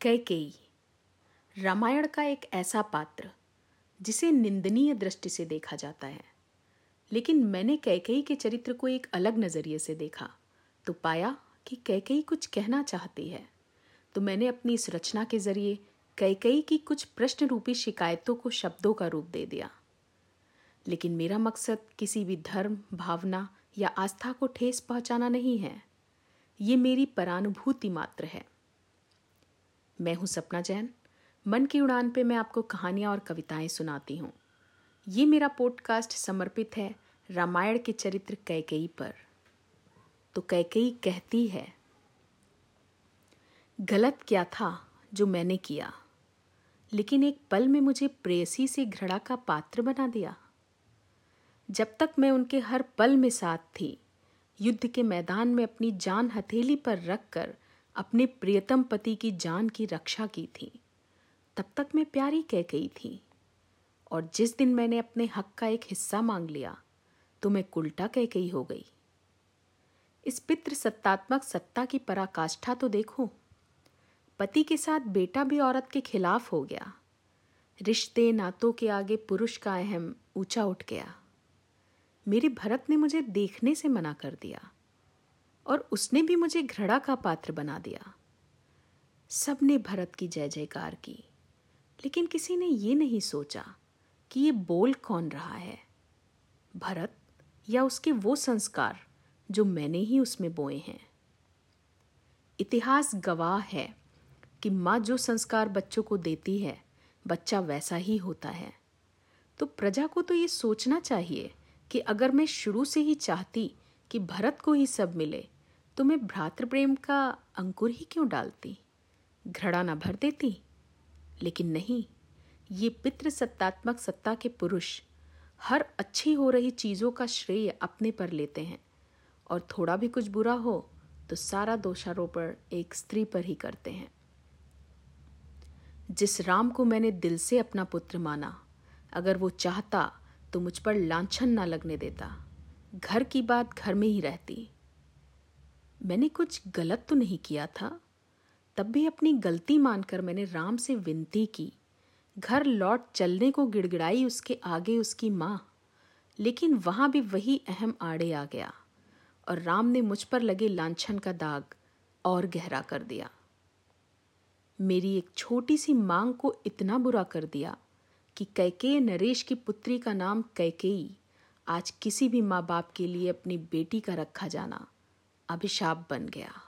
कैकेयी रामायण का एक ऐसा पात्र, जिसे निंदनीय दृष्टि से देखा जाता है। लेकिन मैंने कैकेयी के चरित्र को एक अलग नज़रिए से देखा तो पाया कि कैकेयी कुछ कहना चाहती है। तो मैंने अपनी इस रचना के ज़रिए कैकेयी की कुछ प्रश्न रूपी शिकायतों को शब्दों का रूप दे दिया। लेकिन मेरा मकसद किसी भी धर्म, भावना या आस्था को ठेस पहुंचाना नहीं है। ये मेरी परानुभूति मात्र है। मैं हूँ सपना जैन। मन की उड़ान पे मैं आपको कहानियाँ और कविताएँ सुनाती हूँ। ये मेरा पॉडकास्ट समर्पित है रामायण के चरित्र कैकेयी पर। तो कैकेयी कहती है, गलत क्या था जो मैंने किया? लेकिन एक पल में मुझे प्रेयसी से घृणा का पात्र बना दिया। जब तक मैं उनके हर पल में साथ थी, युद्ध के मैदान में अपनी जान हथेली पर रखकर अपने प्रियतम पति की जान की रक्षा की थी। तब तक मैं प्यारी कह गई थी। और जिस दिन मैंने अपने हक का एक हिस्सा मांग लिया तो मैं उल्टा कह गई हो गई। इस पितृ सत्तात्मक सत्ता की पराकाष्ठा तो देखो। पति के साथ बेटा भी औरत के खिलाफ हो गया। रिश्ते नातों के आगे पुरुष का अहम ऊँचा उठ गया। मेरे भरत ने मुझे देखने से मना कर दिया। और उसने भी मुझे घृणा का पात्र बना दिया। सबने भरत की जय जयकार की, लेकिन किसी ने ये नहीं सोचा कि ये बोल कौन रहा है। भरत या उसके वो संस्कार जो मैंने ही उसमें बोए हैं। इतिहास गवाह है कि माँ जो संस्कार बच्चों को देती है, बच्चा वैसा ही होता है। तो प्रजा को तो ये सोचना चाहिए कि अगर मैं शुरू से ही चाहती कि भरत को ही सब मिले तो मैं भ्रातृ प्रेम का अंकुर ही क्यों डालती? घृणा न भर देती? लेकिन नहीं, ये पितृ सत्तात्मक सत्ता के पुरुष हर अच्छी हो रही चीज़ों का श्रेय अपने पर लेते हैं। और थोड़ा भी कुछ बुरा हो तो सारा दोषारोपण एक स्त्री पर ही करते हैं। जिस राम को मैंने दिल से अपना पुत्र माना, अगर वो चाहता तो मुझ पर लांछन ना लगने देता। घर की बात घर में ही रहती। मैंने कुछ गलत तो नहीं किया था। तब भी अपनी गलती मानकर मैंने राम से विनती की। घर लौट चलने को गिड़गिड़ाई उसके आगे उसकी माँ। लेकिन वहाँ भी वही अहम आड़े आ गया और राम ने मुझ पर लगे लांछन का दाग और गहरा कर दिया। मेरी एक छोटी सी मांग को इतना बुरा कर दिया कि कैकेय नरेश की पुत्री का नाम कैकेयी आज किसी भी माँ बाप के लिए अपनी बेटी का रखा जाना। अभिशाप बन गया।